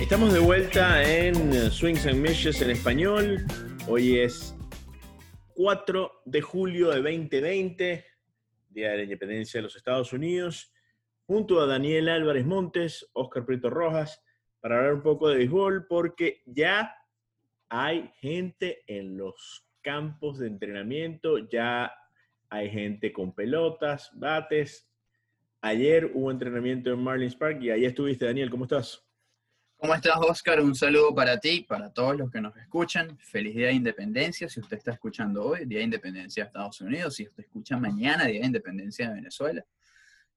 Estamos de vuelta en Swings and Mishes en español. Hoy es 4 de julio de 2020, Día de la Independencia de los Estados Unidos, junto a Daniel Álvarez Montes, Oscar Prieto Rojas, para hablar un poco de béisbol, porque ya hay gente en los campos de entrenamiento, ya hay gente con pelotas, bates. Ayer hubo entrenamiento en Marlins Park y ahí estuviste, Daniel, ¿cómo estás? ¿Cómo estás, Oscar? Un saludo para ti, para todos los que nos escuchan. Feliz Día de Independencia, si usted está escuchando hoy, Día de Independencia de Estados Unidos, si usted escucha mañana, Día de Independencia de Venezuela,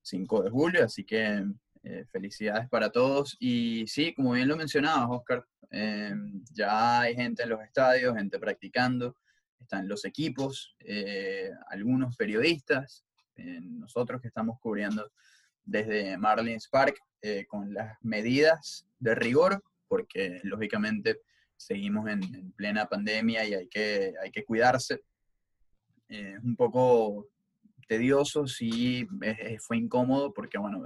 5 de julio, así que eh, felicidades para todos. Y sí, como bien lo mencionabas, Oscar, eh, ya hay gente en los estadios, gente practicando, están los equipos, eh, algunos periodistas, nosotros que estamos cubriendo desde Marlins Park con las medidas de rigor, porque lógicamente seguimos en, plena pandemia y hay que, hay que cuidarse. Un poco tedioso, sí, fue incómodo porque, bueno,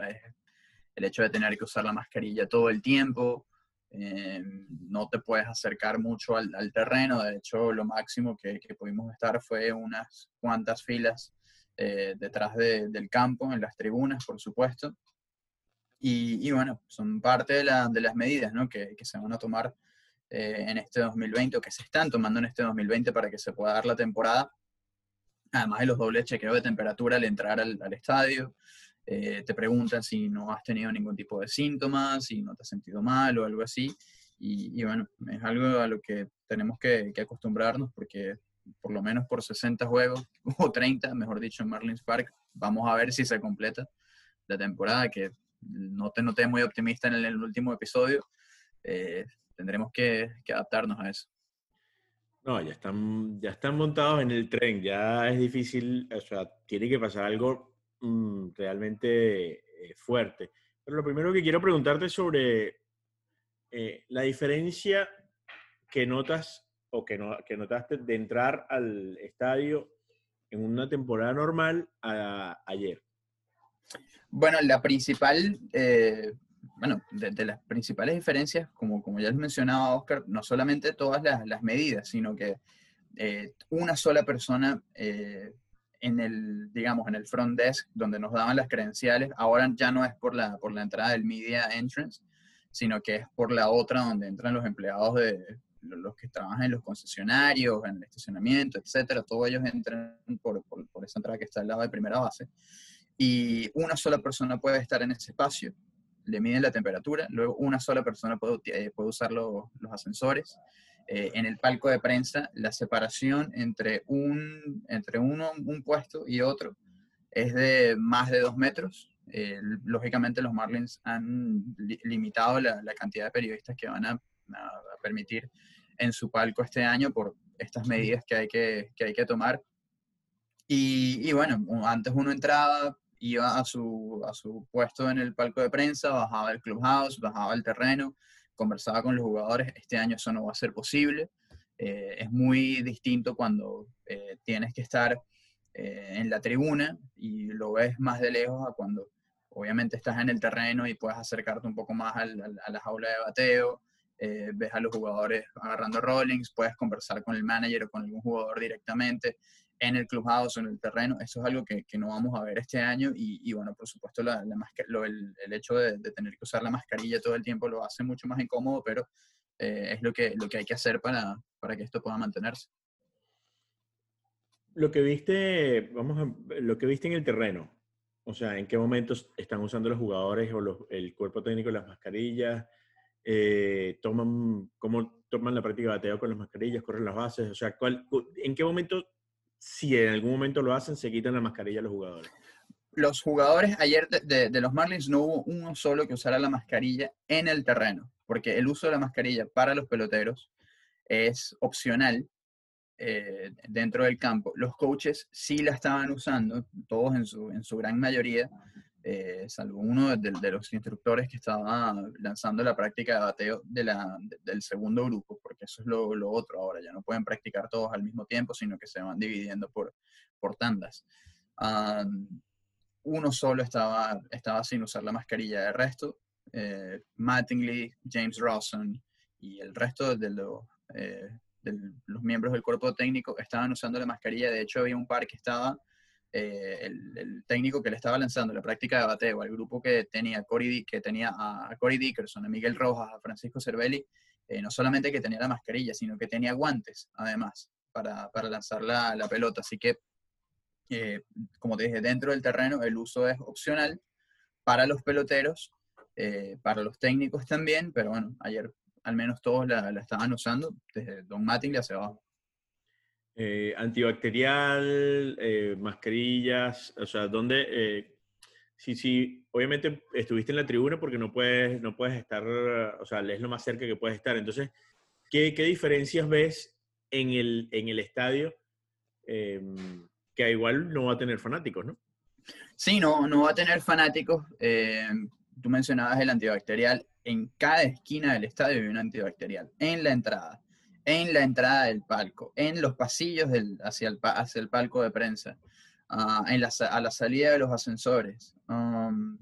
el hecho de tener que usar la mascarilla todo el tiempo, eh, no te puedes acercar mucho al, terreno, de hecho lo máximo que, pudimos estar fue unas cuantas filas eh, detrás del campo, en las tribunas, por supuesto, y, bueno, son parte de, las medidas que, se van a tomar eh, en este 2020 o que se están tomando en este 2020 para que se pueda dar la temporada. Además de los dobles chequeos de temperatura al entrar al, estadio. Eh, te preguntan si no has tenido ningún tipo de síntomas, si no te has sentido mal o algo así. Y, bueno, es algo a lo que tenemos que, que, acostumbrarnos porque por lo menos por 60 juegos, o 30, mejor dicho, en Marlins Park, vamos a ver si se completa la temporada, que no te noté muy optimista en el, último episodio. Eh, tendremos que, adaptarnos a eso. No, ya están, ya están montados en el tren, ya es difícil, o sea, tiene que pasar algo mm, realmente eh, fuerte. Pero lo primero que quiero preguntarte es sobre eh, la diferencia que notas o que, no, que notaste de entrar al estadio en una temporada normal a ayer. Bueno, la principal, eh, de, las principales diferencias, como, como ya has mencionado, Oscar, no solamente todas las, medidas, sino que eh, una sola persona eh, en el, digamos, en el front desk donde nos daban las credenciales, ahora ya no es por la, por la entrada del media entrance, sino que es por la otra donde entran los empleados de los que trabajan en los concesionarios, en el estacionamiento, etcétera, todos ellos entran por, por, por esa entrada que está al lado de primera base y una sola persona puede estar en ese espacio. Le miden la temperatura, luego una sola persona puede, eh, puede usar los ascensores. Eh, en el palco de prensa, la separación entre un, entre uno, un puesto y otro es de más de dos metros. Eh, lógicamente los Marlins han limitado la, la, cantidad de periodistas que van a, permitir en su palco este año por estas medidas que hay que, que, hay que tomar. Y, y, bueno, antes uno entraba, iba a su, a su puesto en el palco de prensa, bajaba el clubhouse, bajaba el terreno, conversaba con los jugadores. Este año eso no va a ser posible. Eh, es muy distinto cuando eh, tienes que estar eh, en la tribuna y lo ves más de lejos a cuando obviamente estás en el terreno y puedes acercarte un poco más al, a la jaula de bateo, ves a los jugadores agarrando rollings, puedes conversar con el manager o con algún jugador directamente en el clubhouse o en el terreno. Eso es algo que, que no vamos a ver este año y, bueno, por supuesto la, la lo, el, el, hecho de, tener que usar la mascarilla todo el tiempo lo hace mucho más incómodo, pero eh, es lo que, lo que hay que hacer para, para que esto pueda mantenerse. Lo que viste, vamos a, lo que viste en el terreno, o sea, ¿en qué momentos están usando los jugadores o los, el cuerpo técnico las mascarillas? Eh, toman, ¿Cómo toman la práctica de bateo con las mascarillas? ¿Corren las bases? O sea, ¿cuál, ¿en qué momento si en algún momento lo hacen, se quitan la mascarilla los jugadores. Los jugadores ayer de, los Marlins no hubo uno solo que usara la mascarilla en el terreno, porque el uso de la mascarilla para los peloteros es opcional eh, dentro del campo. Los coaches sí la estaban usando, todos en su, en su gran mayoría, eh, salvo uno de, los instructores que estaba lanzando la práctica de bateo de la, del segundo grupo, porque eso es lo, lo, otro ahora, ya no pueden practicar todos al mismo tiempo, sino que se van dividiendo por, por tandas. uno solo estaba, estaba sin usar la mascarilla, de resto, eh, Mattingly, James Rawson y el resto de los, eh, de los miembros del cuerpo técnico estaban usando la mascarilla, de hecho había un par que estaba eh, el, técnico que le estaba lanzando la práctica de bateo, al grupo que tenía, Corey, que tenía a Corey Dickerson, a Miguel Rojas, a Francisco Cervelli, eh, no solamente que tenía la mascarilla, sino que tenía guantes, además, para, para lanzar la, la, pelota. Así que, eh, como te dije, dentro del terreno el uso es opcional para los peloteros, para los técnicos también, pero bueno, ayer al menos todos la, la estaban usando, desde Don Mattingly hacia abajo. Eh, antibacterial, eh, mascarillas, o sea, ¿dónde? Eh, sí, sí, obviamente estuviste en la tribuna porque no puedes, no puedes estar, o sea, es lo más cerca que puedes estar. Entonces, ¿qué, diferencias ves en el, en el estadio em, que igual no va a tener fanáticos, ¿no? Sí, no, no va a tener fanáticos. tú mencionabas el antibacterial. En cada esquina del estadio hay un antibacterial. En la entrada en la entrada del palco, en los pasillos del, hacia, el, hacia el palco de prensa, ah, en la, a la salida de los ascensores. Um,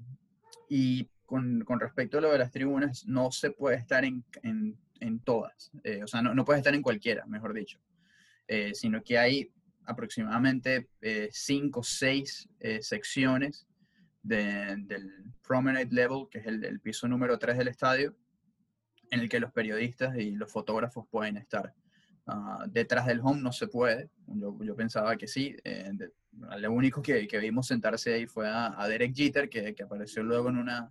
y con, con, respecto a lo de las tribunas, no se puede estar en, en, en todas, eh, o sea, no, no puede estar en cualquiera, mejor dicho, eh, sino que hay aproximadamente eh, cinco o seis secciones del promenade level, que es el, el piso número 3 del estadio, en el que los periodistas y los fotógrafos pueden estar. Ah, detrás del home no se puede, yo, yo pensaba que sí, eh, lo único que, que, vimos sentarse ahí fue a, Derek Jeter, que, que, apareció luego en, una,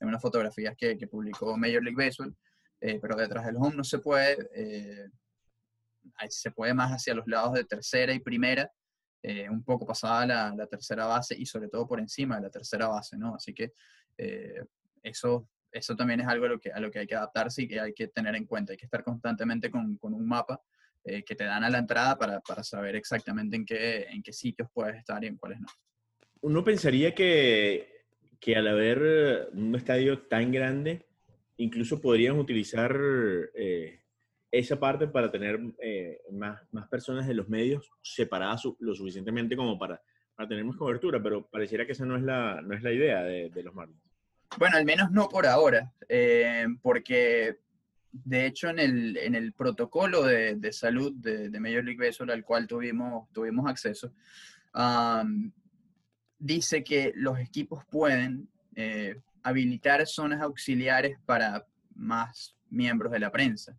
en unas fotografías que, que publicó Major League Baseball, eh, pero detrás del home no se puede, eh, se puede más hacia los lados de tercera y primera, un poco pasada la, la, tercera base y sobre todo por encima de la tercera base, ¿no? Así que eso eso también es algo a lo, que, hay que adaptarse y que hay que tener en cuenta. Hay que estar constantemente con, un mapa eh, que te dan a la entrada para, saber exactamente en qué, sitios puedes estar y en cuáles no. Uno pensaría que, al haber un estadio tan grande, incluso podrían utilizar eh, esa parte para tener eh, más, personas de los medios separadas lo suficientemente como para, tener más cobertura, pero pareciera que esa no es la, no es la idea de, de los Marlins. Bueno, al menos no por ahora, eh, porque de hecho en el, en el protocolo de, de salud de, de, Major League Baseball al cual tuvimos, tuvimos acceso, dice que los equipos pueden eh, habilitar zonas auxiliares para más miembros de la prensa.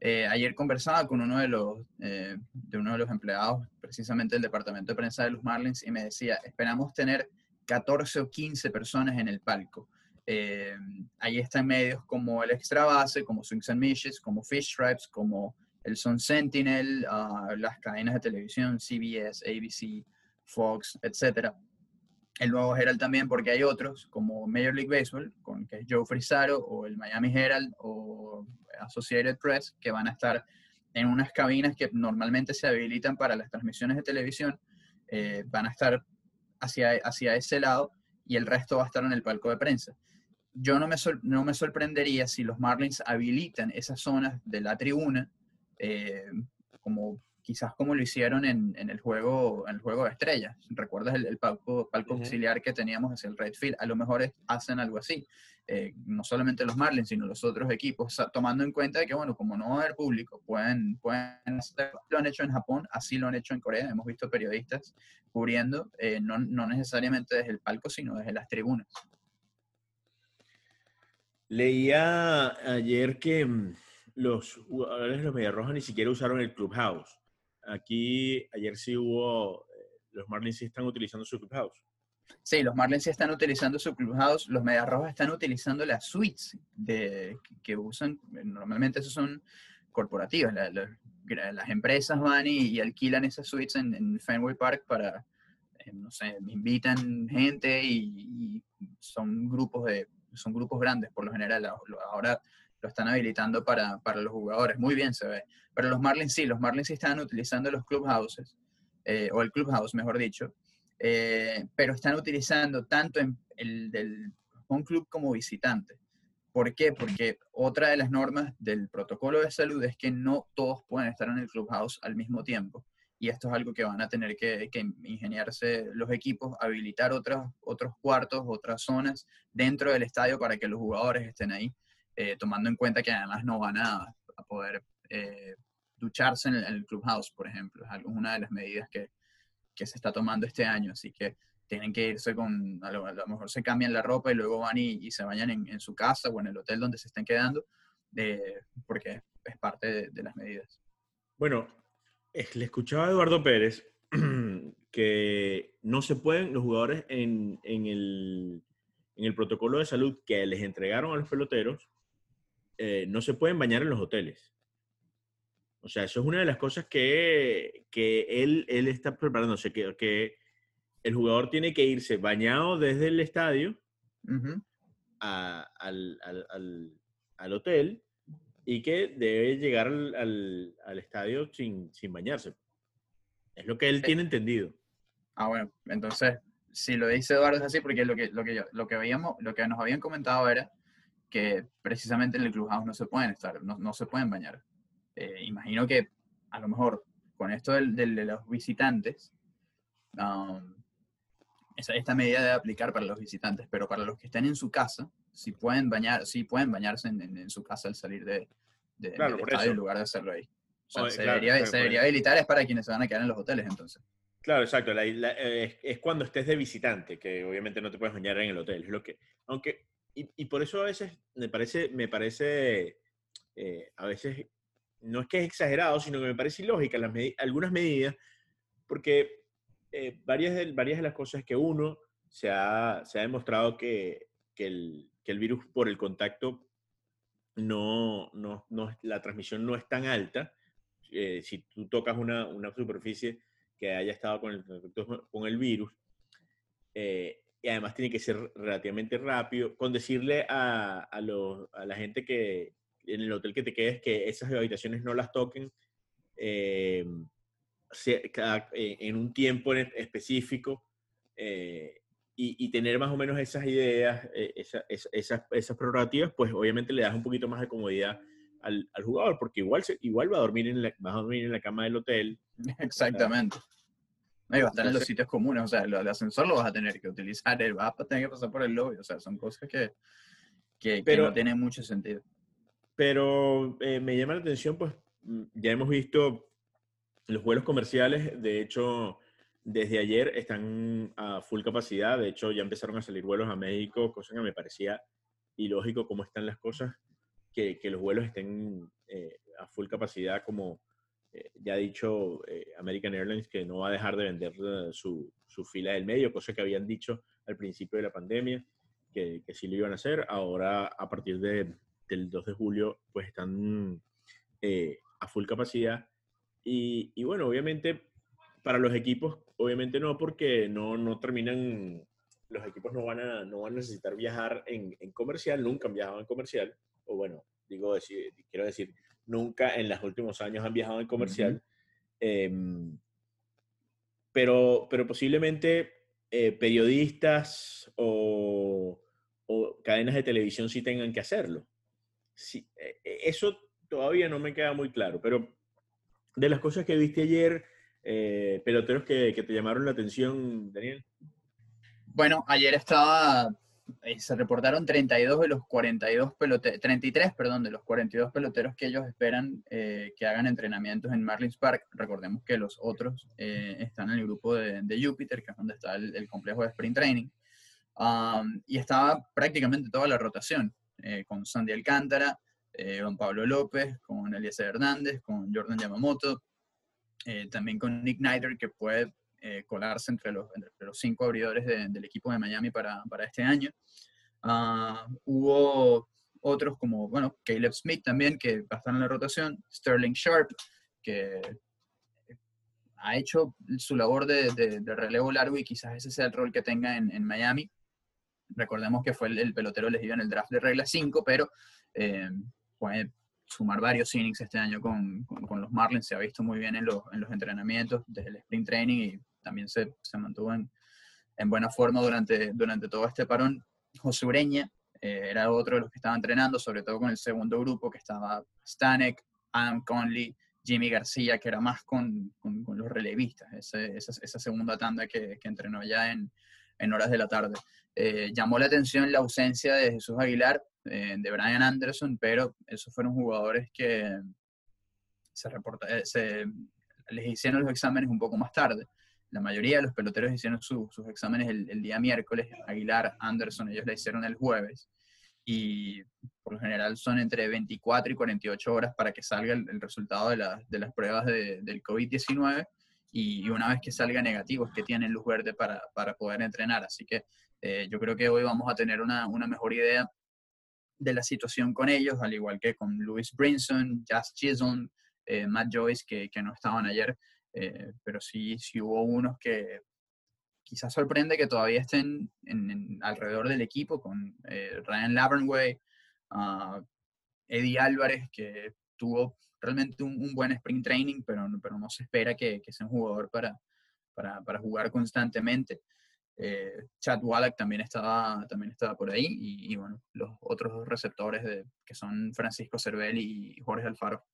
Eh, ayer conversaba con uno de los, de uno de los empleados precisamente del departamento de prensa de los Marlins y me decía, esperamos tener 14 o 15 personas en el palco. Eh, ahí están medios como el Extra Base, como Swings and Mishes, como Fish Stripes, como el Sun Sentinel, uh, las cadenas de televisión, CBS, ABC, Fox, etc. El Nuevo Herald también, porque hay otros, como Major League Baseball, con, que es Joe Frisaro, o el Miami Herald, o Associated Press, que van a estar en unas cabinas que normalmente se habilitan para las transmisiones de televisión, eh, van a estar hacia, hacia ese lado y el resto va a estar en el palco de prensa yo no me, no me sorprendería si los Marlins habilitan esas zonas de la tribuna, eh, como quizás como lo hicieron en, en, el, juego, en el juego de estrellas. ¿Recuerdas el, palco, palco auxiliar que teníamos hacia el right field? A lo mejor hacen algo así. Eh, no solamente los Marlins, sino los otros equipos, tomando en cuenta que, bueno, como no va a haber público, pueden, pueden lo han hecho en Japón, así lo han hecho en Corea. Hemos visto periodistas cubriendo, eh, no, no necesariamente desde el palco, sino desde las tribunas. Leía ayer que mm, los jugadores de los Mediarrojas ni siquiera usaron el Clubhouse. Aquí ayer sí hubo, eh, los Marlins sí están utilizando su Clubhouse. Sí, los Marlins sí están utilizando su Clubhouse, los Mediarrojas están utilizando las suites de, que usan, normalmente esos son corporativas, las empresas van y, alquilan esas suites en, Fenway Park para, eh, no sé, invitan gente y son grupos de son grupos grandes por lo general, ahora lo están habilitando para, para, los jugadores, muy bien se ve. Pero los Marlins sí, los Marlins sí están utilizando los clubhouses, eh, o el clubhouse, mejor dicho, eh, pero están utilizando tanto en el del home club como visitante. ¿Por qué? Porque otra de las normas del protocolo de salud es que no todos pueden estar en el clubhouse al mismo tiempo. Y esto es algo que van a tener que, ingeniarse los equipos, habilitar otros, otros cuartos, otras zonas dentro del estadio para que los jugadores estén ahí, eh, tomando en cuenta que además no van a, poder eh, ducharse en el, clubhouse, por ejemplo. Es una de las medidas que, que se está tomando este año. Así que tienen que irse con, a lo, mejor se cambian la ropa y luego van y, se bañan en, su casa o en el hotel donde se estén quedando, porque es parte de, las medidas. Bueno, le escuchaba a Eduardo Pérez que no se pueden los jugadores en, el, en el protocolo de salud que les entregaron a los peloteros, eh, no se pueden bañar en los hoteles. O sea, eso es una de las cosas que, que él, él está preparándose, que, que el jugador tiene que irse bañado desde el estadio al, hotel y que debe llegar al, estadio sin, bañarse. Es lo que él tiene entendido. Ah, bueno, entonces, si lo dice Eduardo es así, porque lo que, lo que, lo que, veíamos, lo que nos habían comentado era que precisamente en el clubhouse no se pueden estar, no, se pueden bañar. Eh, imagino que a lo mejor con esto del, de los visitantes, um, esta medida debe aplicar para los visitantes, pero para los que estén en su casa, si pueden bañar, si pueden bañarse en, su casa al salir de, de del estadio en lugar de hacerlo ahí. O sea, se, debería, habilitar es para quienes se van a quedar en los hoteles entonces. Claro, exacto. Eh, es, cuando estés de visitante, que obviamente no te puedes bañar en el hotel. Es lo que, aunque, y, por eso a veces me parece, me parece eh, a veces, no es que es exagerado, sino que me parece ilógica las algunas medidas, porque eh, varias, de, varias de las cosas que uno se ha, se ha demostrado que, que, el, que, el, virus por el contacto no, no, no, la transmisión no es tan alta. Eh, si tú tocas una, una, superficie que haya estado con el, con el virus, eh, y además tiene que ser relativamente rápido, con decirle a, a, los, a, la gente que en el hotel que te quedes que esas habitaciones no las toquen, eh, eh, en un tiempo específico y, tener más o menos esas ideas, eh, esas, esas prerrogativas, pues obviamente le das un poquito más de comodidad al, al jugador, porque igual, igual va, a dormir en la, va a dormir en la cama del hotel. Exactamente. No, va a estar en los sitios comunes, o sea, el, ascensor lo vas a tener que utilizar, vas a tener que pasar por el lobby, o sea, son cosas que, que, pero, no tienen mucho sentido. Pero me llama la atención, pues mm, ya hemos visto los vuelos comerciales, de hecho, desde ayer están a full capacidad. De hecho, ya empezaron a salir vuelos a México, cosa que me parecía ilógico cómo están las cosas, que, los vuelos estén eh, a full capacidad, como eh, ya ha dicho eh, American Airlines, que no va a dejar de vender su, su, fila del medio, cosa que habían dicho al principio de la pandemia, que, que sí lo iban a hacer. Ahora, a partir de, del 2 de julio, pues están a full capacidad y, bueno, obviamente para los equipos, obviamente no, porque no, no terminan, los equipos no van a, no van a necesitar viajar en, en comercial, nunca han viajado en comercial, o bueno, digo, decir, quiero decir, nunca en los últimos años han viajado en comercial, em, pero, pero posiblemente eh, periodistas o, o, cadenas de televisión sí tengan que hacerlo. Sí, e, e, eso todavía no me queda muy claro, pero de las cosas que viste ayer, eh, peloteros que, te llamaron la atención, Daniel. Bueno, ayer estaba, eh, se reportaron 32 de los 42 peloteros, 33, perdón, de los 42 peloteros que ellos esperan eh, que hagan entrenamientos en Marlins Park. Recordemos que los otros están en el grupo de, Júpiter, que es donde está el, complejo de Sprint Training. Um, y estaba prácticamente toda la rotación, con Sandy Alcántara, eh, Don Pablo López, con Eliezer Hernández, con Jordan Yamamoto, eh, también con Nick Nider, que puede eh, colarse entre los, entre los cinco abridores del equipo de Miami para, para este año. Ah, hubo otros como, bueno, Caleb Smith también, que va a estar en la rotación, Sterling Sharp, que ha hecho su labor de, relevo largo y quizás ese sea el rol que tenga en, en Miami. Recordemos que fue el, el, pelotero elegido en el draft de regla 5, pero puede sumar varios innings este año con, con, los Marlins, se ha visto muy bien en los, en los, entrenamientos desde el sprint training y también se, se mantuvo en, en buena forma durante, durante todo este parón. José Ureña eh, era otro de los que estaba entrenando, sobre todo con el segundo grupo, que estaba Stanek, Adam Conley, Jimmy García, que era más con, con, los relevistas, esa, esa, segunda tanda que, que entrenó ya en, en, horas de la tarde. Eh, llamó la atención la ausencia de Jesús Aguilar, eh, de Brian Anderson, pero esos fueron jugadores que se, reporta, se les hicieron los exámenes un poco más tarde. La mayoría de los peloteros hicieron sus exámenes el, día miércoles. Aguilar, Anderson, ellos la hicieron el jueves. Y por lo general son entre 24 y 48 horas para que salga el, resultado de, las pruebas del COVID-19. Y, una vez que salga negativo es que tienen luz verde para, poder entrenar. Así que eh, yo creo que hoy vamos a tener una, mejor idea de la situación con ellos, al igual que con Louis Brinson, Jazz Chisholm, eh, Matt Joyce, que, que, no estaban ayer. Eh, pero sí, sí hubo unos que quizás sorprende que todavía estén alrededor del equipo, con eh, Ryan Lavernway, uh, Eddie Álvarez, que tuvo realmente un, buen spring training, pero, pero no se espera que, que sea un jugador para, para jugar constantemente. Eh, Chad Wallach también estaba, también estaba por ahí, y, bueno, los otros dos receptores de, que son Francisco Cervel y Jorge Alfaro.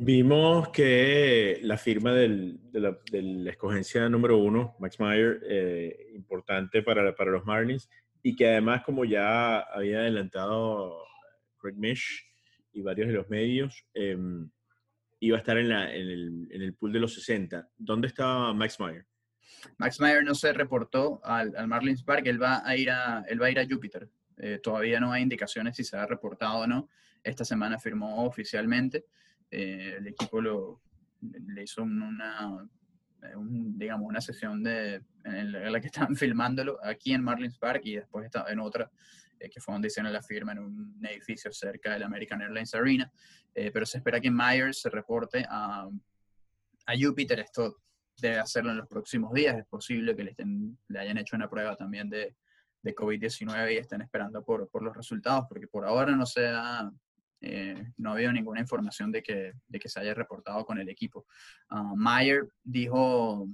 Vimos que la firma del, de, la, escogencia número uno, Max Meyer, eh, importante para, para, los Marlins, y que además, como ya había adelantado Craig Mish y varios de los medios, em, iba a estar en, la, en, el, en, el, pool de los 60. ¿Dónde está Max Meyer? Max Meyer no se reportó al, al Marlins Park, él va a ir a, él va a, ir a Júpiter. Eh, todavía no hay indicaciones si se ha reportado o no. Esta semana firmó oficialmente. Eh, el equipo lo, le hizo una, digamos, una sesión de, en la que estaban filmándolo aquí en Marlins Park y después estaba en otra, eh, que fue donde hicieron la firma en un edificio cerca del American Airlines Arena. Eh, pero se espera que Myers se reporte a, a Júpiter. Esto debe hacerlo en los próximos días. Es posible que le, estén, le hayan hecho una prueba también de, de COVID-19 y estén esperando por, por, los resultados, porque por ahora no se ha eh, no había ninguna información de que, de que se haya reportado con el equipo. Uh, Meyer dijo,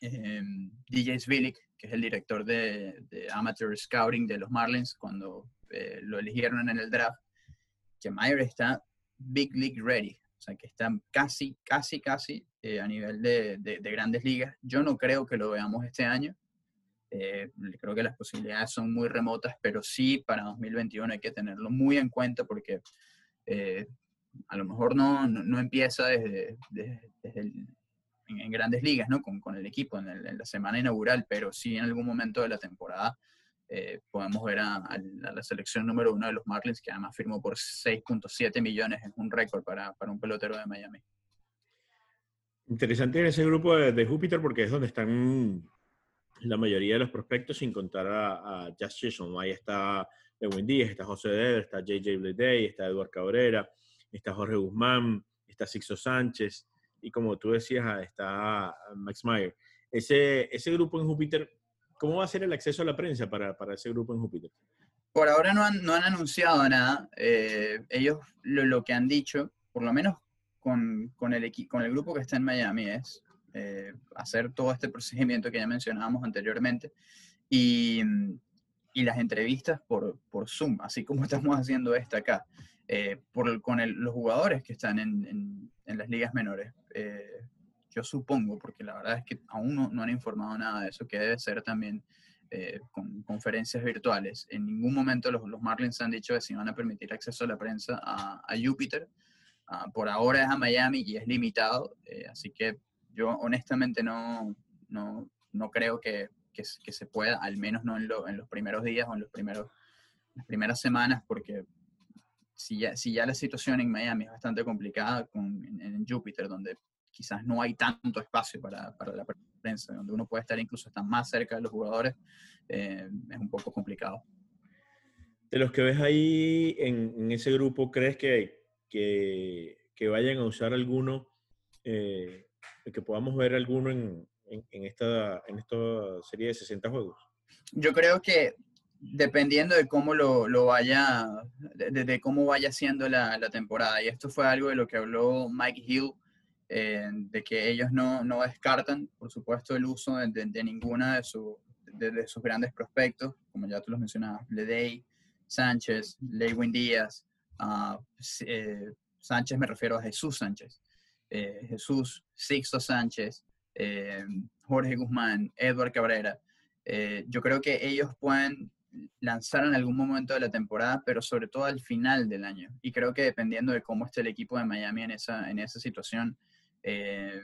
eh, DJ Svilik, que es el director de, de, Amateur Scouting de los Marlins, cuando eh, lo eligieron en el draft, que Meyer está Big League Ready, sea, que está casi, casi, casi eh, a nivel de, de, de grandes ligas. Yo no creo que lo veamos este año, eh, creo que las posibilidades son muy remotas, pero sí para 2021 hay que tenerlo muy en cuenta porque eh, a lo mejor no, no, empieza desde, en, grandes ligas, ¿no? Con, con el equipo en, la semana inaugural, pero sí en algún momento de la temporada eh, podemos ver a, la selección número uno de los Marlins, que además firmó por 6.7 millones, es un récord para, para, un pelotero de Miami. Interesante ese grupo de, de Júpiter porque es donde están la mayoría de los prospectos, sin contar a, a Just Chisholm. Ahí está Lewin Díaz, está José Deder, está JJ Bleday, está Eduard Cabrera, está Jorge Guzmán, está Sixo Sánchez y como tú decías, está Max Meyer. Ese, ese grupo en Júpiter, ¿cómo va a ser el acceso a la prensa para, para ese grupo en Júpiter? Por ahora no han, no han anunciado nada. Eh, ellos lo, lo, que han dicho, por lo menos con, con, el, con el grupo que está en Miami, es eh, hacer todo este procedimiento que ya mencionábamos anteriormente y, y las entrevistas por, por, Zoom, así como estamos haciendo esta acá, eh, por, con los jugadores que están en, en, las ligas menores. Eh, yo supongo, porque la verdad es que aún no, no, han informado nada de eso, que debe ser también con conferencias virtuales. En ningún momento los, los, Marlins han dicho que si van a permitir acceso a la prensa a, a Júpiter. Ah, por ahora es a Miami y es limitado, así que yo honestamente no, no, no creo que, que, se pueda, al menos no en, en, los primeros días o en los primeros, las primeras semanas, porque si ya, si ya la situación en Miami es bastante complicada con, en, Júpiter, donde quizás no hay tanto espacio para, para, la prensa, donde uno puede estar incluso hasta más cerca de los jugadores, eh, es un poco complicado. De los que ves ahí en, en ese grupo, ¿crees que, que, que, vayan a usar alguno eh, que podamos ver alguno en, en, esta, en esta serie de 60 juegos? Yo creo que dependiendo de cómo lo, lo vaya, de, de, cómo vaya siendo la, la, temporada, y esto fue algo de lo que habló Mike Hill eh, de que ellos no, no, descartan, por supuesto, el uso de, ninguna de, su, de, sus grandes prospectos, como ya tú los mencionabas, Ledey, Sánchez, Lewin Díaz, uh, Sánchez me refiero a Jesús Sánchez, eh, Jesús, Sixto Sánchez, Jorge Guzmán, Edward Cabrera. yo creo que ellos pueden lanzar en algún momento de la temporada, pero sobre todo al final del año. Y creo que dependiendo de cómo esté el equipo de Miami en esa, en esa situación, eh,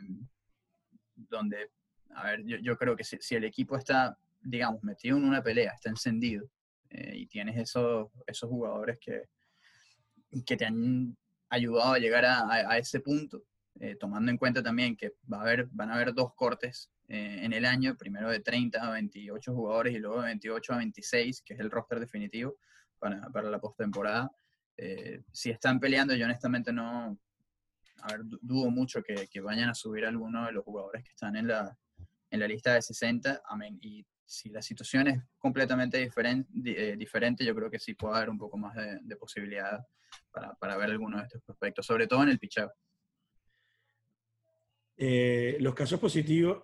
donde, a ver, yo, creo que si, el equipo está, digamos, metido en una pelea, está encendido, eh, y tienes esos, esos jugadores que, que te han ayudado a llegar a, ese punto, eh, tomando en cuenta también que va a haber, van a haber dos cortes en el año, primero de 30 a 28 jugadores y luego de 28 a 26, que es el roster definitivo para, para la postemporada. si están peleando, yo honestamente no, a ver, dudo mucho que, que, vayan a subir alguno de los jugadores que están en la, en la lista de 60. Amén. Y si la situación es completamente diferente, eh, diferente yo creo que sí puede haber un poco más de, de posibilidad para, para, ver algunos de estos prospectos, sobre todo en el picheo. Eh, los casos positivos,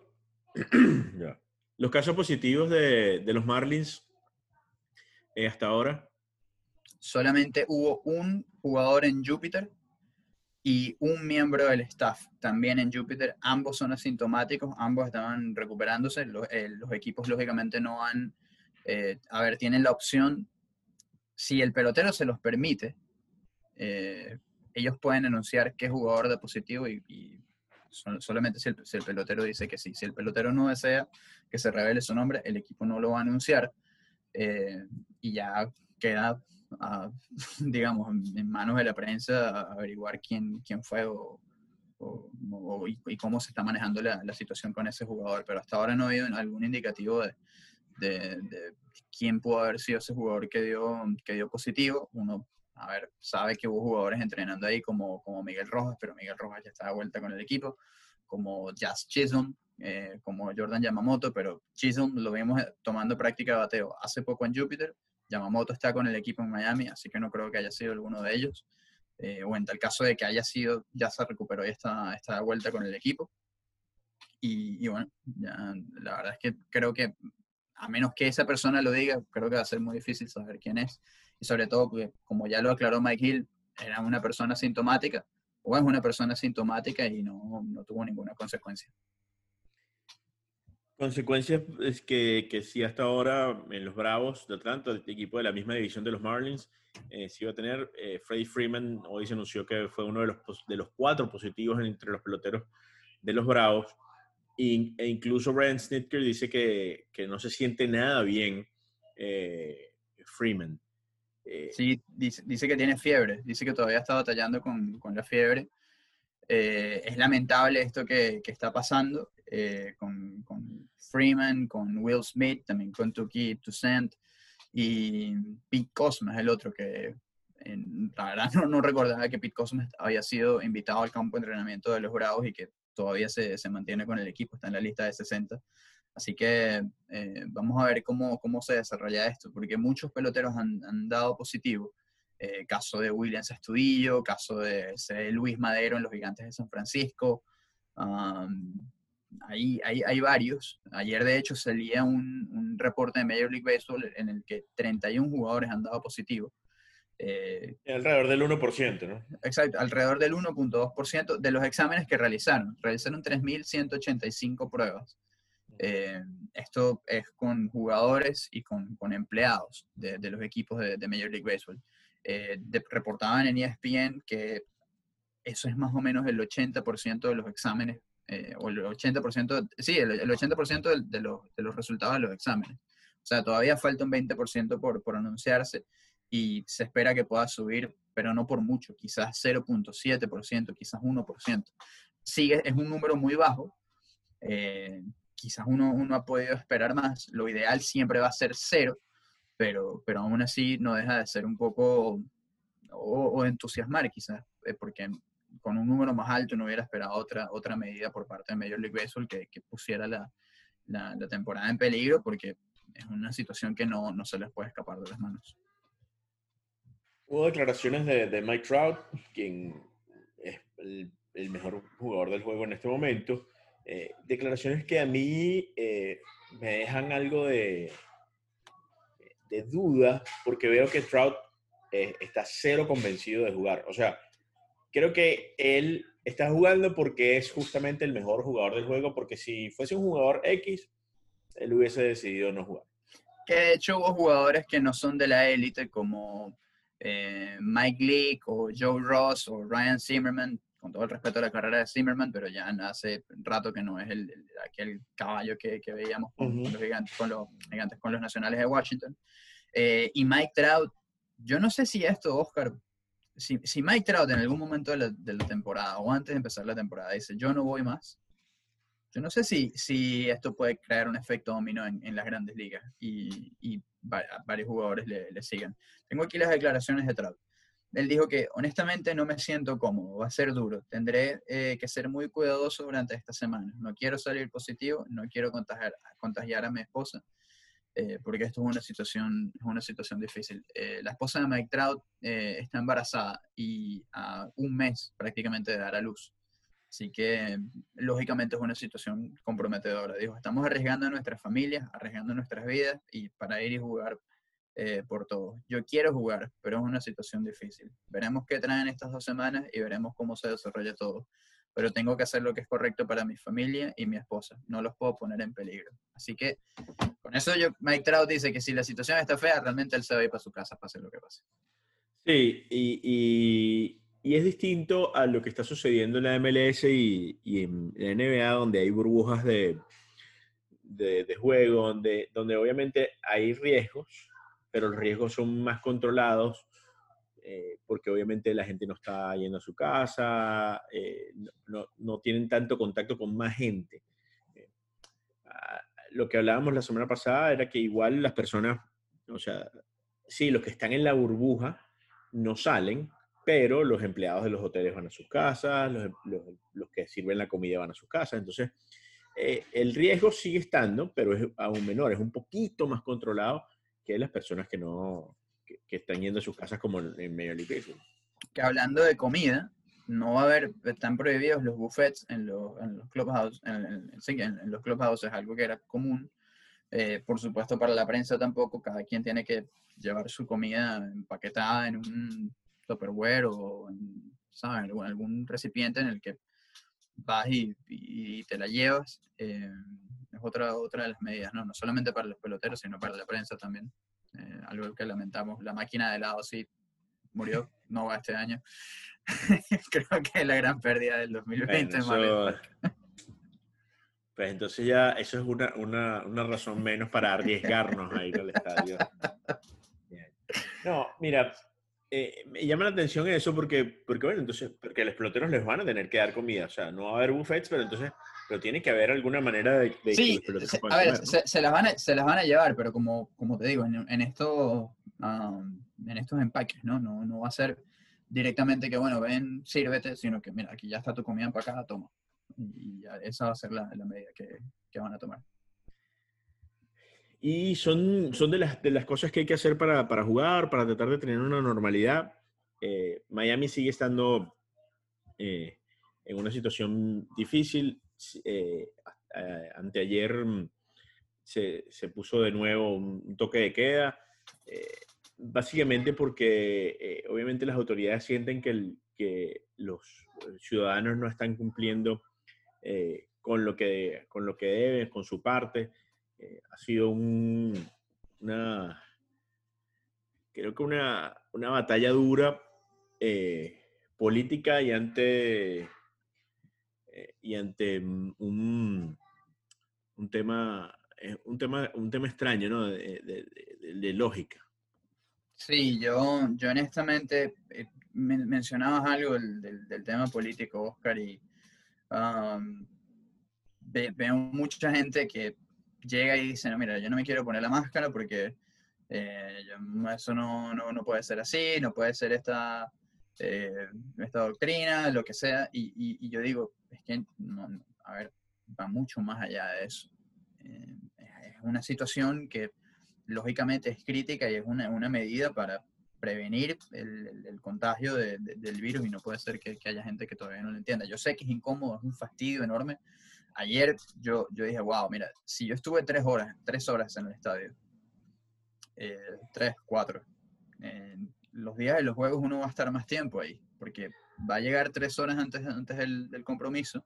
los casos positivos de, de los Marlins eh, hasta ahora. Solamente hubo un jugador en Júpiter y un miembro del staff también en Júpiter. Ambos son asintomáticos, ambos estaban recuperándose. Los, eh, equipos, lógicamente, no han. Eh, a ver, tienen la opción, si el pelotero se los permite, eh, ellos pueden anunciar qué jugador de positivo y, solamente si el, si el, pelotero dice que sí. Si el pelotero no desea que se revele su nombre, el equipo no lo va a anunciar y ya queda digamos, en manos de la prensa averiguar quién, quién fue o, y, cómo se está manejando la, la, situación con ese jugador. Pero hasta ahora no ha habido algún indicativo de, de, quién pudo haber sido ese jugador que dio, que dio positivo. Uno, a ver, sabe que hubo jugadores entrenando ahí como, como Miguel Rojas, pero Miguel Rojas ya está de vuelta con el equipo, como Jazz Chisholm, eh, como Jordan Yamamoto, pero Chisholm lo vimos tomando práctica de bateo hace poco en Júpiter Yamamoto está con el equipo en Miami, así que no creo que haya sido alguno de ellos. Eh, o en tal caso de que haya sido, ya se recuperó y está, está de vuelta con el equipo. Y, bueno, la verdad es que creo que a menos que esa persona lo diga, creo que va a ser muy difícil saber quién es. Y sobre todo, como ya lo aclaró Mike Hill, era una persona sintomática, o es una persona sintomática y no, no tuvo ninguna consecuencia. Consecuencias es que, que sí hasta ahora en los Bravos de Atlanta, el equipo de la misma división de los Marlins, eh, sí iba a tener. Eh, Freddie Freeman hoy se anunció que fue uno de los, de los cuatro positivos entre los peloteros de los Bravos. e incluso Brian Snitker dice que, que, no se siente nada bien eh, Freeman. Eh, sí, dice, dice, que tiene fiebre, dice que todavía está batallando con, con la fiebre. es lamentable esto que, que está pasando. Eh, con, con, Freeman, con Will Smith, también con Tuki Toussaint y Pete Cosmas, el otro que en, la verdad no, no, recordaba que Pete Cosmas había sido invitado al campo de entrenamiento de los Bravos y que todavía se, se mantiene con el equipo, está en la lista de 60. Así que eh, vamos a ver cómo, cómo se desarrolla esto, porque muchos peloteros han, han dado positivo. Eh, caso de Williams Estudillo, caso de, Luis Madero en los Gigantes de San Francisco, hay, hay, hay, varios. Ayer, de hecho, salía un, un, reporte de Major League Baseball en el que 31 jugadores han dado positivo. Eh, alrededor del 1%, ¿no? Exacto, alrededor del 1.2% de los exámenes que realizaron. Realizaron 3.185 pruebas. Eh, esto es con jugadores y con, con empleados de, de, los equipos de, de, Major League Baseball. Eh, reportaban en ESPN que eso es más o menos el 80% de los exámenes eh, o el 80%, sí, el, 80% de, los, de, los, resultados de los exámenes. O sea, todavía falta un 20% por, por anunciarse y se espera que pueda subir, pero no por mucho, quizás 0.7%, quizás 1%. Sigue, es un número muy bajo. Eh, quizás uno, uno ha podido esperar más. Lo ideal siempre va a ser cero, pero, pero aún así no deja de ser un poco o, o entusiasmar quizás, eh, porque con un número más alto no hubiera esperado otra, otra medida por parte de Major League Baseball que, que pusiera la, la, temporada en peligro porque es una situación que no, no, se les puede escapar de las manos. Hubo declaraciones de, de Mike Trout, quien es el, el mejor jugador del juego en este momento. Eh, declaraciones que a mí eh, me dejan algo de, de duda porque veo que Trout está cero convencido de jugar. O sea, creo que él está jugando porque es justamente el mejor jugador del juego, porque si fuese un jugador X, él hubiese decidido no jugar. Que de hecho hubo jugadores que no son de la élite, como eh, Mike Leake o Joe Ross o Ryan Zimmerman, con todo el respeto a la carrera de Zimmerman, pero ya hace rato que no es el, aquel caballo que, que veíamos con, los gigantes, con, los gigantes, con los nacionales de Washington. Eh, y Mike Trout, yo no sé si esto, Oscar, si, si Mike Trout en algún momento de la, de la, temporada o antes de empezar la temporada dice yo no voy más, yo no sé si, si esto puede crear un efecto dominó en, en las grandes ligas y, y varios jugadores le, le, sigan. Tengo aquí las declaraciones de Trout. Él dijo que honestamente no me siento cómodo, va a ser duro, tendré eh, que ser muy cuidadoso durante esta semana. No quiero salir positivo, no quiero contagiar, contagiar a mi esposa, eh, porque esto es una situación, es una situación difícil. Eh, la esposa de Mike Trout eh, está embarazada y a un mes prácticamente de dar a luz. Así que, lógicamente, es una situación comprometedora. Dijo, estamos arriesgando a nuestras familias, arriesgando nuestras vidas y para ir y jugar eh, por todo. Yo quiero jugar, pero es una situación difícil. Veremos qué traen estas dos semanas y veremos cómo se desarrolla todo. Pero tengo que hacer lo que es correcto para mi familia y mi esposa. No los puedo poner en peligro. Así que, con eso yo, Mike Trout dice que si la situación está fea, realmente él se va a ir para su casa, pase lo que pase. Sí, y, y es distinto a lo que está sucediendo en la MLS y, y en la NBA, donde hay burbujas de, de, de, juego, donde, donde obviamente hay riesgos, pero los riesgos son más controlados, eh, porque obviamente la gente no está yendo a su casa, eh, no, no, tienen tanto contacto con más gente. Eh, lo que hablábamos la semana pasada era que igual las personas, o sea, sí, los que están en la burbuja no salen, pero los empleados de los hoteles van a sus casas, los, los, los que sirven la comida van a sus casas. Entonces, eh, el riesgo sigue estando, pero es aún menor, es un poquito más controlado que las personas que no que, están yendo a sus casas como en, en Major League. Que hablando de comida, no va a haber, están prohibidos los buffets en los, en los clubhouses, en, en, los clubhouses, algo que era común. Eh, por supuesto, para la prensa tampoco, cada quien tiene que llevar su comida empaquetada en un Tupperware o en, algún, recipiente en el que vas y, y te la llevas. Eh, es otra, otra de las medidas, ¿no? No solamente para los peloteros, sino para la prensa también. Eh, algo que lamentamos. La máquina de helado sí murió, no va este año. Creo que es la gran pérdida del 2020. Bueno, eso, pues entonces ya eso es una, una, una razón menos para arriesgarnos a ir al estadio. No, mira, eh, me llama la atención eso porque, porque, bueno, entonces, porque a los peloteros les van a tener que dar comida. O sea, no va a haber buffets, pero entonces, pero tiene que haber alguna manera de, de sí, que los se, a ver, comer, ¿no? se, se, las van a, se las van a llevar, pero como, como te digo, en, en, esto, um, en estos empaques, ¿no? ¿no? No va a ser directamente que, bueno, ven, sírvete, sino que, mira, aquí ya está tu comida empacada, toma. Y esa va a ser la, la medida que, que van a tomar. Y son, son de, las, de las cosas que hay que hacer para, para jugar, para tratar de tener una normalidad. Eh, Miami sigue estando eh, en una situación difícil. Eh, anteayer mm, se, se, puso de nuevo un toque de queda, eh, básicamente porque eh, obviamente las autoridades sienten que, que, los ciudadanos no están cumpliendo eh, con, lo que, con lo que deben, con su parte. Ha sido un, una, creo que una, una batalla dura política y ante, eh, y ante un, un, tema, eh, un, tema, un tema extraño, ¿no? De, de, lógica. Sí, yo, yo honestamente eh, men mencionabas algo del, del, tema político, Oscar, y ve, veo mucha gente que llega y dice, no, mira, yo no me quiero poner la máscara porque eso no, no, no, puede ser así, no puede ser esta, eh, esta doctrina, lo que sea. Y, y, y yo digo, es que, no, no, a ver, va mucho más allá de eso. Eh, es una situación que lógicamente es crítica y es una, una medida para prevenir el, contagio del virus y no puede ser que, haya gente que todavía no lo entienda. Yo sé que es incómodo, es un fastidio enorme. Ayer yo, yo dije, wow, mira, si yo estuve tres horas, tres horas en el estadio, eh, tres, cuatro, los días de los juegos uno va a estar más tiempo ahí, porque va a llegar tres horas antes, antes del, compromiso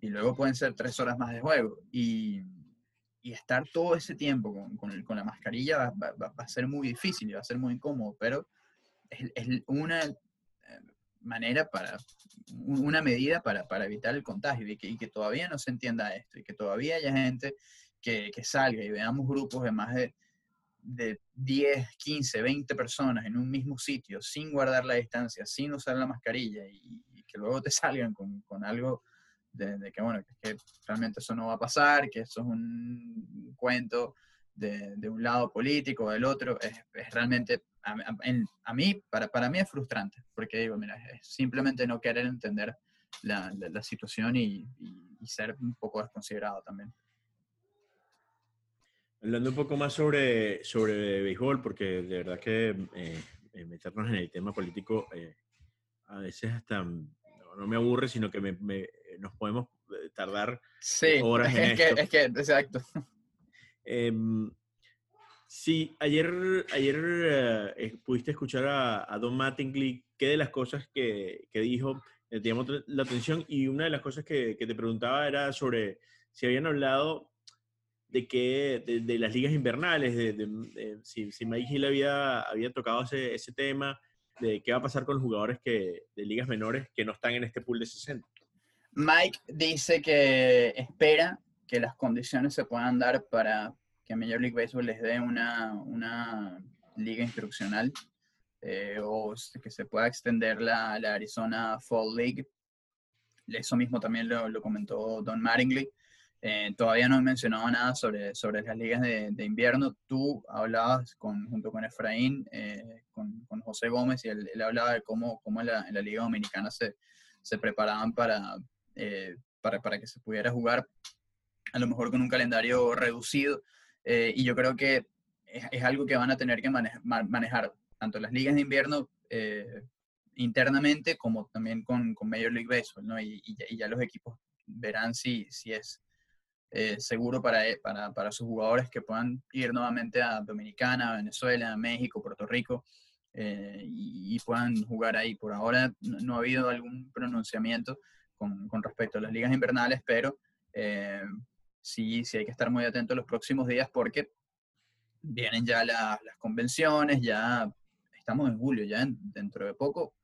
y luego pueden ser tres horas más de juego. Y, y estar todo ese tiempo con, con, la mascarilla va, va, a ser muy difícil y va a ser muy incómodo, pero es, es una eh, manera para, una medida para, para evitar el contagio y que, y que, todavía no se entienda esto y que todavía haya gente que, que salga y veamos grupos de más de, de 10, 15, 20 personas en un mismo sitio sin guardar la distancia, sin usar la mascarilla y, que luego te salgan con, con algo de, que, bueno, que, realmente eso no va a pasar, que eso es un cuento de, de un lado político o del otro, es, es realmente, a, a, mí, para, para mí es frustrante, porque digo, mira, es simplemente no querer entender la, la, situación y, ser un poco desconsiderado también. Hablando un poco más sobre, sobre béisbol, porque de verdad que eh, eh meternos en el tema político eh, a veces hasta no, me aburre, sino que me, nos podemos tardar horas en es Que, es que, exacto. Em, sí, ayer, ayer eh, pudiste escuchar a, Don Mattingly, ¿qué de las cosas que, que dijo te llamó la atención? Y una de las cosas que, que, te preguntaba era sobre si habían hablado de que de, las ligas invernales, de, si, Mike Hill había, había tocado ese, ese tema, de qué va a pasar con los jugadores que, de ligas menores que no están en este pool de 60. Mike dice que espera que las condiciones se puedan dar para que Major League Baseball les dé una, una liga instruccional eh, o que se pueda extender la, la, Arizona Fall League. Eso mismo también lo, lo comentó Don Mattingly. Eh, todavía no he mencionado nada sobre, sobre las ligas de, de invierno. Tú hablabas con, junto con Efraín, eh, con, con, José Gómez, y él, él, hablaba de cómo, cómo en, la, en la Liga Dominicana se, se preparaban para, eh, para, para, que se pudiera jugar a lo mejor con un calendario reducido. Eh, y yo creo que es, es, algo que van a tener que manejar, manejar tanto las ligas de invierno eh, internamente como también con, con, Major League Baseball, ¿no? Y, y, ya, y, ya, los equipos verán si, si es seguro para, para, para, sus jugadores que puedan ir nuevamente a Dominicana, Venezuela, México, Puerto Rico. y, y, puedan jugar ahí. Por ahora no, ha habido algún pronunciamiento con, con respecto a las ligas invernales, pero eh, sí, sí hay que estar muy atentos los próximos días porque vienen ya la, las convenciones, ya estamos en julio, ya dentro de poco,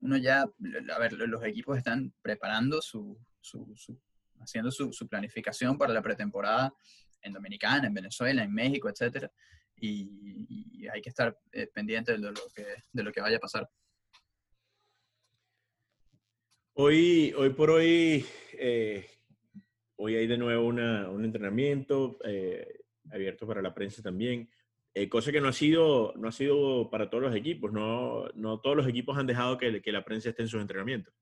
uno ya, a ver, los equipos están preparando su, su haciendo su, su, planificación para la pretemporada en Dominicana, en Venezuela, en México, etc. Y, y hay que estar eh, pendiente de lo, que, de lo que vaya a pasar. Hoy, hoy por hoy, eh, hoy hay de nuevo una, un entrenamiento eh, abierto para la prensa también, cosa que no ha, sido, no ha sido para todos los equipos, no, no todos los equipos han dejado que, que la prensa esté en sus entrenamientos.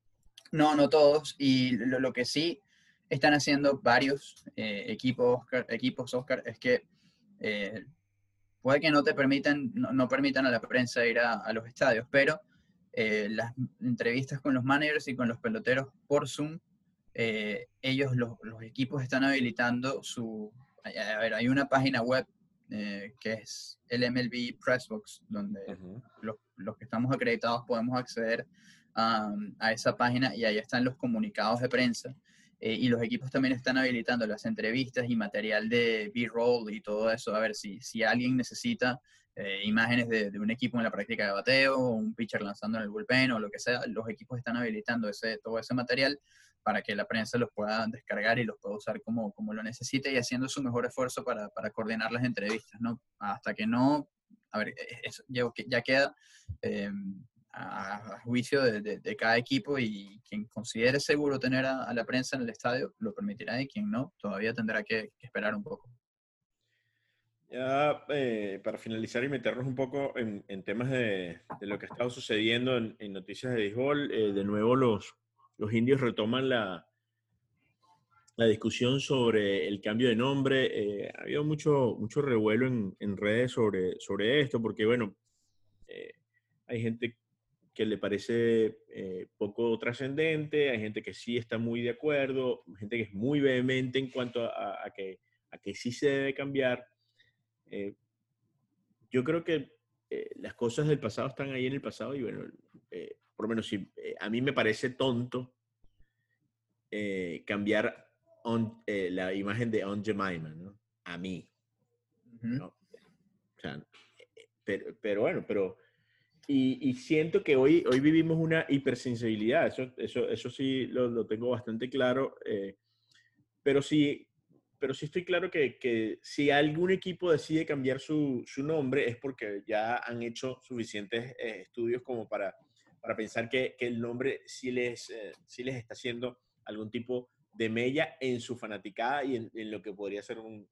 No, no todos, y lo, lo que sí están haciendo varios eh, equipos, Oscar, equipos, Oscar, es que puede que no te permitan, no, no, permitan a la prensa ir a, a los estadios, pero eh, las entrevistas con los managers y con los peloteros por Zoom, eh, ellos, los, los, equipos están habilitando su... A ver, hay una página web eh, que es el MLB Pressbox, donde uh -huh. los, los, que estamos acreditados podemos acceder a, a, esa página y ahí están los comunicados de prensa. Eh, y los equipos también están habilitando las entrevistas y material de B-roll y todo eso. A ver si, si alguien necesita eh, imágenes de, de, un equipo en la práctica de bateo, o un pitcher lanzando en el bullpen o lo que sea, los equipos están habilitando ese, todo ese material para que la prensa los pueda descargar y los pueda usar como, como lo necesite y haciendo su mejor esfuerzo para, para coordinar las entrevistas, ¿no? Hasta que no, a ver, eso ya queda eh, a, a, juicio de, de, de, cada equipo y quien considere seguro tener a, a, la prensa en el estadio lo permitirá y quien no, todavía tendrá que, que esperar un poco. Ya eh, para finalizar y meternos un poco en, en temas de, de, lo que ha estado sucediendo en, en noticias de béisbol, eh, de nuevo los, los indios retoman la, la discusión sobre el cambio de nombre. Eh, ha habido mucho, mucho revuelo en, en, redes sobre, sobre esto, porque bueno, eh, hay gente que le parece eh, poco trascendente, hay gente que sí está muy de acuerdo, gente que es muy vehemente en cuanto a, que, a que sí se debe cambiar. Eh, yo creo que eh, las cosas del pasado están ahí en el pasado y bueno, por lo menos si, a mí me parece tonto cambiar la imagen de On Jemima, ¿no? A mí. pero, pero bueno, pero y, siento que hoy, hoy vivimos una hipersensibilidad, eso, eso, eso sí lo, lo tengo bastante claro, eh, pero, sí, pero sí estoy claro que, que si algún equipo decide cambiar su, su, nombre es porque ya han hecho suficientes eh, estudios como para, para pensar que, que, el nombre sí les, eh, sí les está haciendo algún tipo de mella en su fanaticada y en, lo que podría ser un,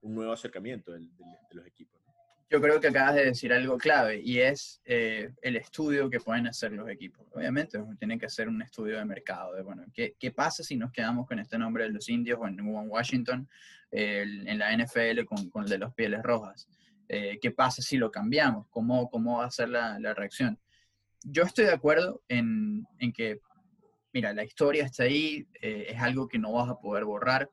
un nuevo acercamiento de, de los equipos. Yo creo que acabas de decir algo clave y es eh, el estudio que pueden hacer los equipos. Obviamente tienen que hacer un estudio de mercado, de bueno, ¿qué, qué pasa si nos quedamos con este nombre de los indios o en, Washington, en la NFL con, con, el de los pieles rojas? Eh, ¿Qué pasa si lo cambiamos? ¿Cómo, cómo va a ser la, la reacción? Yo estoy de acuerdo en, en, que, mira, la historia está ahí, eh, es algo que no vas a poder borrar,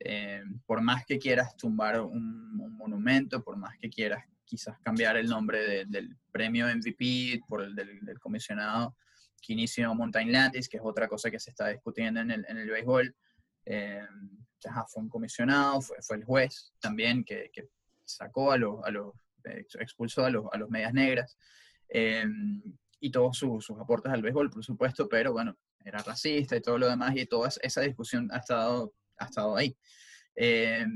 eh, por más que quieras tumbar un, monumento, por más que quieras quizás cambiar el nombre del premio MVP por el del, comisionado que inició Mountain Landis, que es otra cosa que se está discutiendo en el, en el béisbol. Eh, fue un comisionado, fue, fue el juez también que, que sacó a los, a los expulsó a los, a los medias negras eh, y todos sus aportes al béisbol, por supuesto, pero bueno, era racista y todo lo demás y toda esa discusión ha estado ha estado ahí. Eh,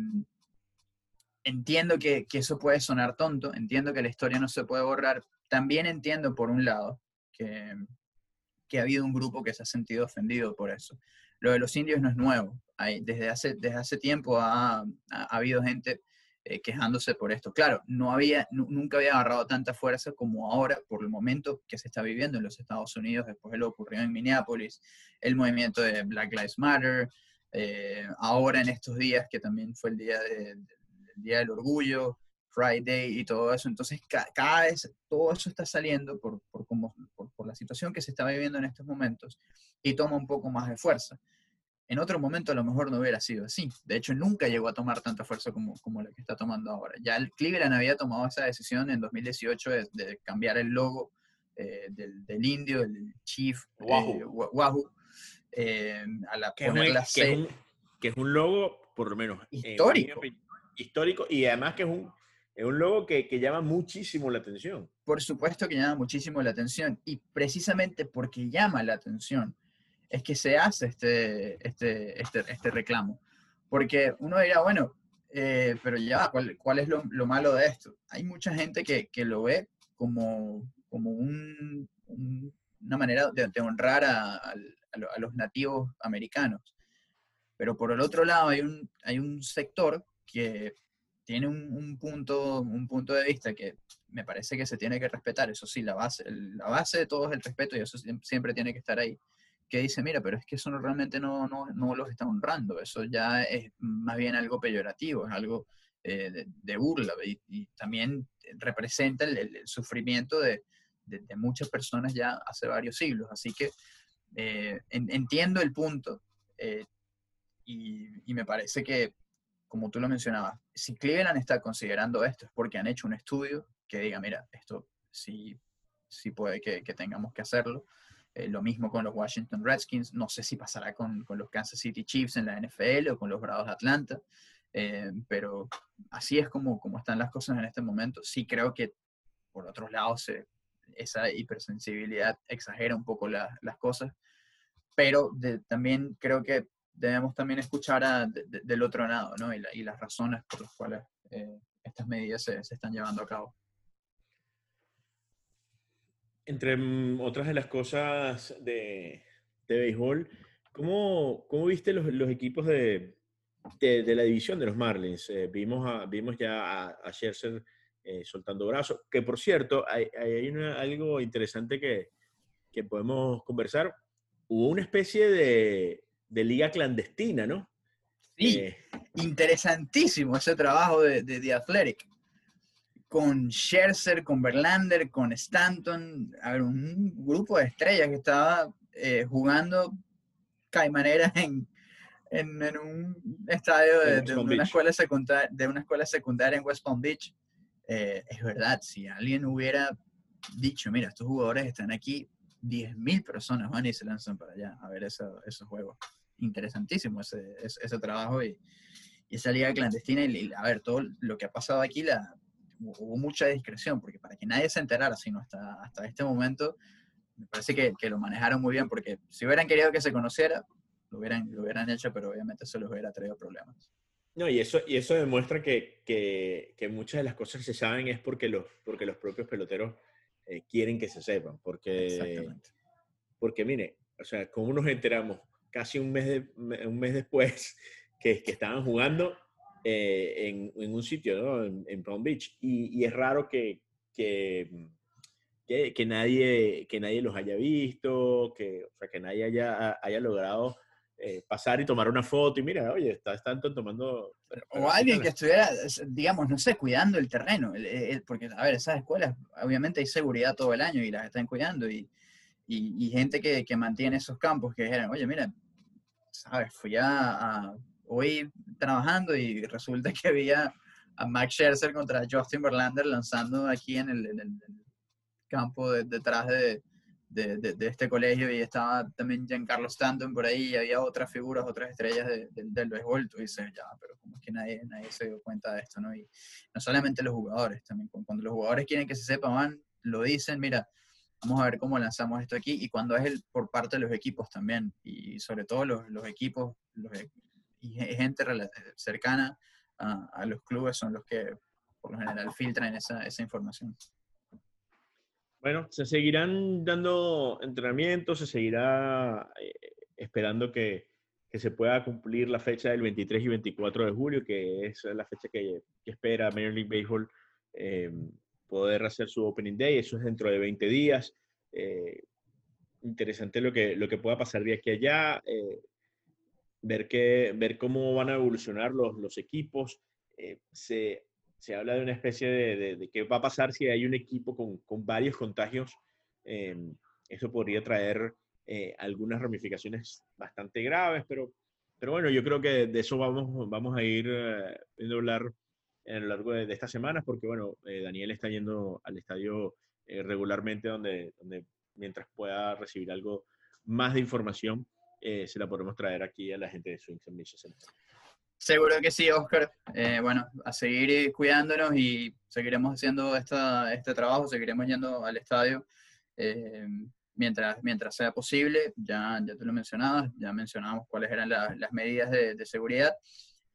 entiendo que, eso puede sonar tonto, entiendo que la historia no se puede borrar. También entiendo, por un lado, que, ha habido un grupo que se ha sentido ofendido por eso. Lo de los indios no es nuevo. Hay, desde, hace, desde hace tiempo ha, habido gente eh, quejándose por esto. Claro, no había, nunca había agarrado tanta fuerza como ahora por el momento que se está viviendo en los Estados Unidos después de lo ocurrido en Minneapolis, el movimiento de Black Lives Matter, eh, ahora en estos días, que también fue el día, día del orgullo, Friday y todo eso. Entonces, cada vez todo eso está saliendo por, por, por, la situación que se está viviendo en estos momentos y toma un poco más de fuerza. En otro momento a lo mejor no hubiera sido así. De hecho, nunca llegó a tomar tanta fuerza como, como la que está tomando ahora. Ya el Cleveland había tomado esa decisión en 2018 de, cambiar el logo eh, del, del, indio, el Chief Wahoo. Eh, Wahoo eh, a la, que, es un, que, es un, logo, por lo menos, histórico. histórico y además que es un, es un logo que, que, llama muchísimo la atención. Por supuesto que llama muchísimo la atención y precisamente porque llama la atención es que se hace este, este, este, este reclamo. Porque uno dirá, bueno, eh, pero ya, ¿cuál, cuál es lo, lo, malo de esto? Hay mucha gente que, que lo ve como, como un, una manera de, de honrar al, a, los nativos americanos. Pero por el otro lado hay un, hay un sector que tiene un, punto, un punto de vista que me parece que se tiene que respetar. Eso sí, la base, la base de todo es el respeto y eso siempre tiene que estar ahí. Que dice, mira, pero es que eso realmente no, no, no los está honrando. Eso ya es más bien algo peyorativo, es algo eh, de, burla y, también representa el, sufrimiento de, de, muchas personas ya hace varios siglos. Así que eh, entiendo el punto eh, y, me parece que, como tú lo mencionabas, si Cleveland está considerando esto es porque han hecho un estudio que diga, mira, esto sí, sí puede que, tengamos que hacerlo. Eh, lo mismo con los Washington Redskins. No sé si pasará con, con, los Kansas City Chiefs en la NFL o con los Bravos de Atlanta. pero así es como, como están las cosas en este momento. Sí creo que, por otro lado, se, esa hipersensibilidad exagera un poco las cosas, pero también creo que debemos también escuchar del otro lado, ¿no? Y, las razones por las cuales eh, estas medidas se, están llevando a cabo. Entre otras de las cosas de, de béisbol, ¿cómo, ¿cómo, viste los, los equipos de, de, la división de los Marlins? Eh, vimos, vimos ya a, a Scherzer eh, soltando brazos. Que por cierto, hay, hay algo interesante que, que, podemos conversar. Hubo una especie de, de liga clandestina, ¿no? Sí, eh, interesantísimo ese trabajo de, de The Athletic. con Scherzer, con Verlander, con Stanton, a ver, un grupo de estrellas que estaba eh, jugando caimanera en, en, en, un estadio de, una escuela secundaria, de una escuela secundaria en West Palm Beach. Eh, es verdad, si alguien hubiera dicho, mira, estos jugadores están aquí, 10.000 personas van y se lanzan para allá a ver eso, esos juegos. Interesantísimo ese, trabajo y, y, esa liga clandestina. Y, a ver, todo lo que ha pasado aquí, la, hubo mucha discreción, porque para que nadie se enterara, sino hasta, hasta este momento, me parece que, que, lo manejaron muy bien, porque si hubieran querido que se conociera, lo hubieran, lo hubieran hecho, pero obviamente eso les hubiera traído problemas. No, y eso, y eso demuestra que, que, que muchas de las cosas que se saben es porque los, porque los propios peloteros eh, quieren que se sepan, porque, porque mire, o sea, como nos enteramos casi un mes, un mes después que, que estaban jugando, eh, en, en, un sitio, ¿no? En, Palm Beach. Y, y, es raro que, que, que, nadie, que nadie los haya visto, que, o sea, que nadie haya, haya logrado eh, pasar y tomar una foto y mira, oye, está, están tomando... o alguien que estuviera, digamos, no sé, cuidando el terreno, porque, a ver, esas escuelas, obviamente hay seguridad todo el año y las están cuidando y, y, y gente que, que, mantiene esos campos que dijeran, oye, mira, ¿sabes? Fui a hoy trabajando y resulta que había a Max Scherzer contra Justin Verlander lanzando aquí en el, campo detrás de, de, este colegio y estaba también Giancarlo Stanton por ahí y había otras figuras, otras estrellas del béisbol. Tú dices, ya, pero como es que nadie, nadie se dio cuenta de esto, ¿no? Y no solamente los jugadores, también cuando los jugadores quieren que se sepa, van, lo dicen, mira, vamos a ver cómo lanzamos esto aquí y cuando es el, por parte de los equipos también y sobre todo los, los equipos, los, y gente cercana a, los clubes son los que por lo general filtran esa, esa información. Bueno, se seguirán dando entrenamientos, se seguirá eh, esperando que, que, se pueda cumplir la fecha del 23 y 24 de julio, que es la fecha que, espera Major League Baseball eh, poder hacer su Opening Day. Eso es dentro de 20 días. Eh, interesante lo que, lo que pueda pasar de aquí a allá ver, que, ver cómo van a evolucionar los, los equipos. Se, habla de una especie de, de, qué va a pasar si hay un equipo con, con varios contagios. Eh, eso podría traer eh, algunas ramificaciones bastante graves, pero, pero bueno, yo creo que de eso vamos, vamos a ir viendo hablar a lo largo de, estas semanas, porque bueno, Daniel está yendo al estadio regularmente donde, donde mientras pueda recibir algo más de información, eh, se la podemos traer aquí a la gente de Swings and Seguro que sí, Oscar. Eh, bueno, a seguir cuidándonos y seguiremos haciendo esta, este trabajo, seguiremos yendo al estadio eh, mientras, mientras sea posible. Ya, ya tú lo mencionabas, ya mencionamos cuáles eran las medidas de, de seguridad.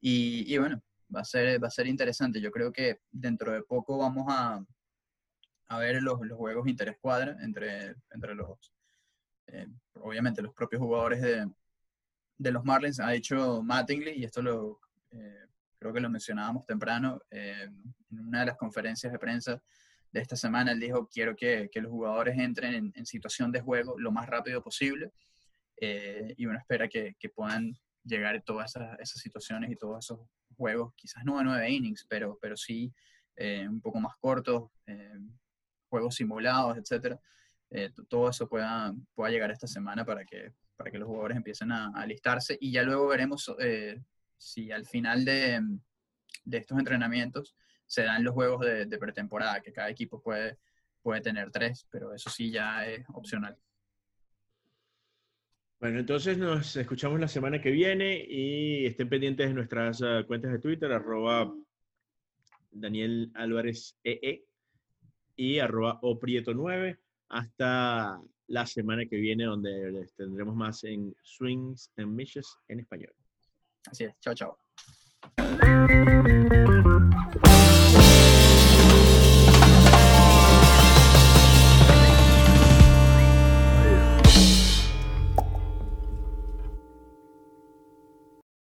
Y, y, bueno, va a, ser, va a ser interesante. Yo creo que dentro de poco vamos a, a ver los, los juegos interescuadra entre, entre los, eh, obviamente los propios jugadores de, de, los Marlins, ha hecho Mattingly, y esto lo, eh, creo que lo mencionábamos temprano, eh, en una de las conferencias de prensa de esta semana, él dijo, quiero que, que los jugadores entren en, situación de juego lo más rápido posible, y uno espera que, que, puedan llegar todas esas, esas, situaciones y todos esos juegos, quizás no a nueve innings, pero, pero sí un poco más cortos, juegos simulados, etcétera, eh, todo eso pueda, pueda llegar esta semana para que, para que los jugadores empiecen a, alistarse y ya luego veremos eh, si al final de, de, estos entrenamientos se dan los juegos de, pretemporada, que cada equipo puede, puede tener tres, pero eso sí ya es opcional. Bueno, entonces nos escuchamos la semana que viene y estén pendientes de nuestras uh, cuentas de Twitter, arroba Daniel Álvarez EE y arroba Oprieto9 hasta la semana que viene, donde les tendremos más en Swings and Mishes en español. Así es, chao, chao.